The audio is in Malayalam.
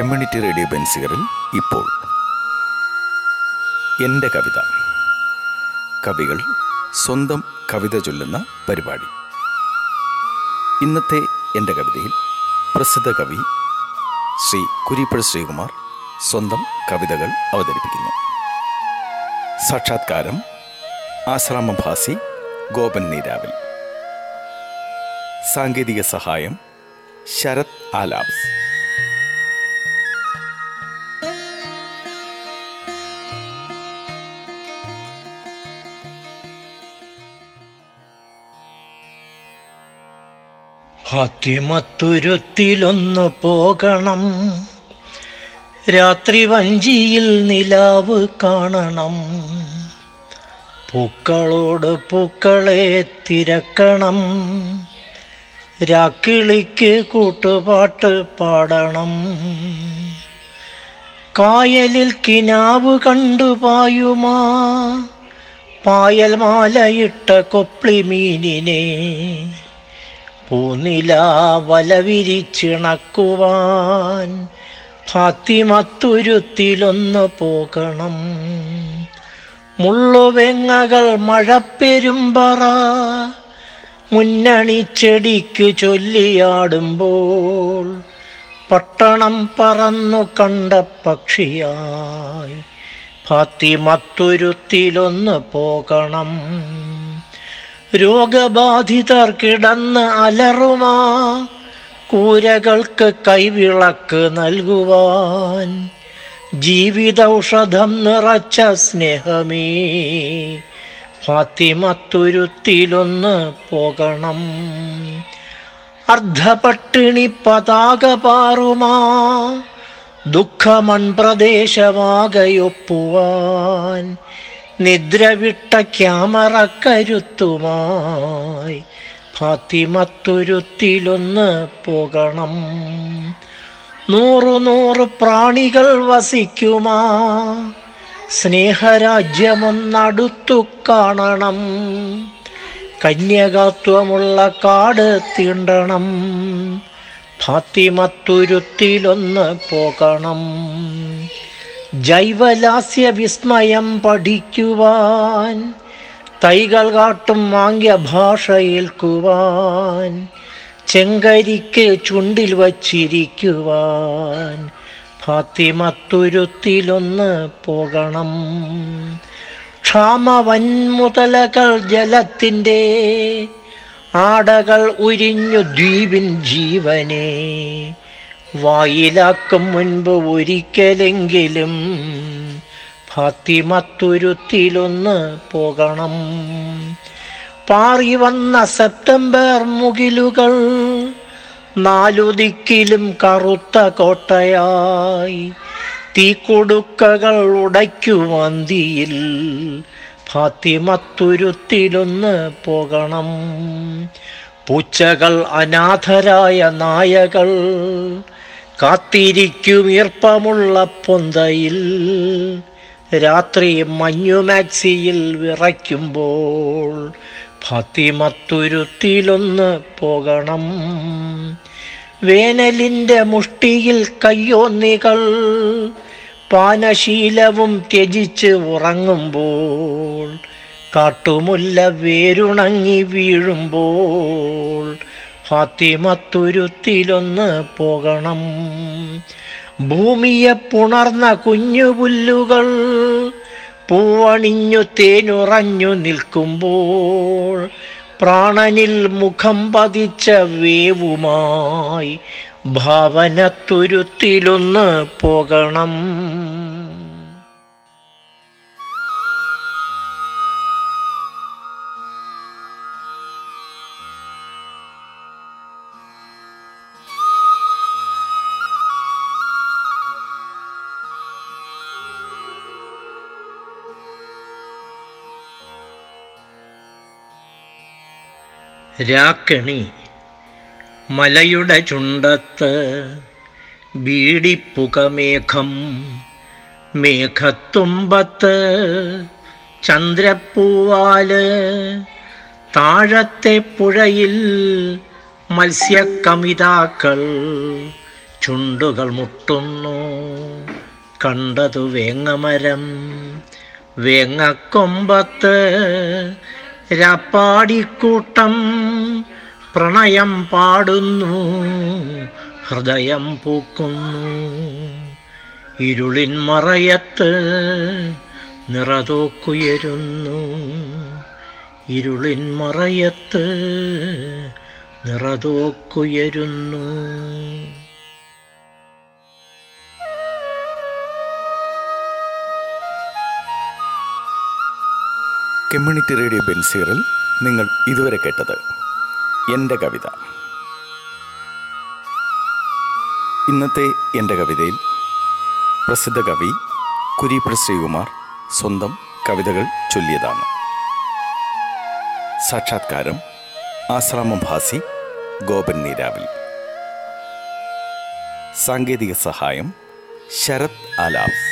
കമ്മ്യൂണിറ്റി റേഡിയോ ബെൻസിയറിൽ ഇപ്പോൾ എന്റെ കവിത. കവികൾ സ്വന്തം കവിത ചൊല്ലുന്ന പരിപാടി. ഇന്നത്തെ എന്റെ കവിതയിൽ പ്രസിദ്ധ കവി ശ്രീ കുരിപ്പഴ ശ്രീകുമാർ സ്വന്തം കവിതകൾ അവതരിപ്പിക്കുന്നു. സാക്ഷാത്കാരം ആശ്രാമഭാസി ഗോപൻ നീരാവിൽ. സാങ്കേതിക സഹായം ശരത് ആലാബ്സ്. ഫാത്തിമത്തുരുത്തിലൊന്നു പോകണം. രാത്രി വഞ്ചിയിൽ നിലാവ് കാണണം. പൂക്കളോട് പൂക്കളെ തിരക്കണം. രാക്കിളിക്ക് കൂട്ടുപാട്ട് പാടണം. കായലിൽ കിനാവ് കണ്ടു പായുമാ. പായൽ മാലയിട്ട കൊപ്ളി മീനിനെ പൂനില വല വിരിച്ചിണക്കുവാൻ ഫാത്തിമത്തുരുത്തിലൊന്ന് പോകണം. മുള്ളുവെങ്ങകൾ മഴപ്പെരുമ്പറ മുന്നണി ചെടിക്ക് ചൊല്ലിയാടുമ്പോൾ പട്ടണം പറന്നു കണ്ട പക്ഷിയായി ഫാത്തിമത്തുരുത്തിലൊന്ന് പോകണം. രോഗബാധിതർ കിടന്ന് അലറുമാ. കൂരകൾക്ക് കൈവിളക്ക് നൽകുവാൻ. ജീവിതൌഷധം നിറച്ച സ്നേഹമേ. ഫാത്തിമത്തുരുത്തിലൊന്ന് പോകണം. അർദ്ധപട്ടിണി പതാക പാറുമാ. ദുഃഖമൺപ്രദേശമാകയൊപ്പുവാൻ നിദ്രവിട്ട ക്യാമറ കരുത്തുമായി ഫാത്തിമത്തുരുത്തിലൊന്ന് പോകണം. നൂറു നൂറ് പ്രാണികൾ വസിക്കുമാ. സ്നേഹരാജ്യമൊന്നടുത്തു കാണണം. കന്യകത്വമുള്ള കാട് തീണ്ടണം. ഫാത്തിമത്തുരുത്തിലൊന്ന് പോകണം. ജൈവലാസ്യ വിസ്മയം പഠിക്കുവാൻ തൈകൾ കാട്ടും വാങ്ങിയ ഭാഷ ഏൽക്കുവാൻ ചെങ്കരിക്ക് ചുണ്ടിൽ വച്ചിരിക്കുവാൻ ഫാത്തിമത്തുരുത്തിലൊന്ന് പോകണം. ക്ഷാമവൻമുതലകൾ ജലത്തിന്റെ ആടകൾ ഉരിഞ്ഞു ദ്വീപിൻ ജീവനെ. വായിലാക്കും മുൻപ് ഒരിക്കലെങ്കിലും ഫാത്തിമത്തുരുത്തിലൊന്ന് പോകണം. പാറി വന്ന സെപ്റ്റംബർ മുകിലുകൾ നാലു ദിക്കിലും കറുത്ത കോട്ടയായി. തീക്കൊടുക്കകൾ ഉടയ്ക്കുമന്തിയിൽ ഫാത്തിമത്തുരുത്തിലൊന്ന് പോകണം. പൂച്ചകൾ അനാഥരായ നായകൾ കാത്തിരിക്കും ഈർപ്പമുള്ള പൊന്തയിൽ. രാത്രി മഞ്ഞു മാക്സിയിൽ വിറയ്ക്കുമ്പോൾ ഫാത്തിമത്തുരുത്തിലൊന്ന് പോകണം. വേനലിന്റെ മുഷ്ടിയിൽ കയ്യോന്നികൾ പാനശീലവും ത്യജിച്ച് ഉറങ്ങുമ്പോൾ കാട്ടുമുല്ല വേരുണങ്ങി വീഴുമ്പോൾ ഫാത്തിമത്തുരുത്തിലൊന്ന് പോകണം. ഭൂമിയെ പുണർന്ന കുഞ്ഞു പുല്ലുകൾ പൂവണിഞ്ഞു തേനുറഞ്ഞു നിൽക്കുമ്പോൾ പ്രാണനിൽ മുഖം പതിച്ച വേവുമായി ഭാവനത്തുരുത്തിലൊന്ന് പോകണം. രാക്കിണി മലയുടെ ചുണ്ടത്ത് ബീഡിപ്പുകമേഘം മേഘത്തുമ്പത്ത് ചന്ദ്രപ്പൂവാൽ താഴത്തെ പുഴയിൽ മത്സ്യക്കമിതാക്കൾ ചുണ്ടുകൾ മുട്ടുന്നു. കണ്ടതു വേങ്ങമരം വേങ്ങക്കൊമ്പത്ത് രാപ്പാടിക്കൂട്ടം പ്രണയം പാടുന്നു ഹൃദയം പൂക്കുന്നു. ഇരുളിൻ മറയത്ത് നിറതോക്കുയരുന്നു ഇരുളിൻ മറയത്ത് നിറതോക്കുയരുന്നു. കമ്മ്യൂണിറ്റി റേഡിയോ ബെൻസീറിൽ നിങ്ങൾ ഇതുവരെ കേട്ടത് എന്റെ കവിത. ഇന്നത്തെ എന്റെ കവിതയിൽ പ്രസിദ്ധ കവി കുരീപ്പുഴ ശ്രീകുമാർ സ്വന്തം കവിതകൾ ചൊല്ലിയതാണ്. സാക്ഷാത്കാരം ആശ്രാമം ഭാസി ഗോപൻ നീരാവിൽ. സാങ്കേതിക സഹായം ശരത് ആലാപ്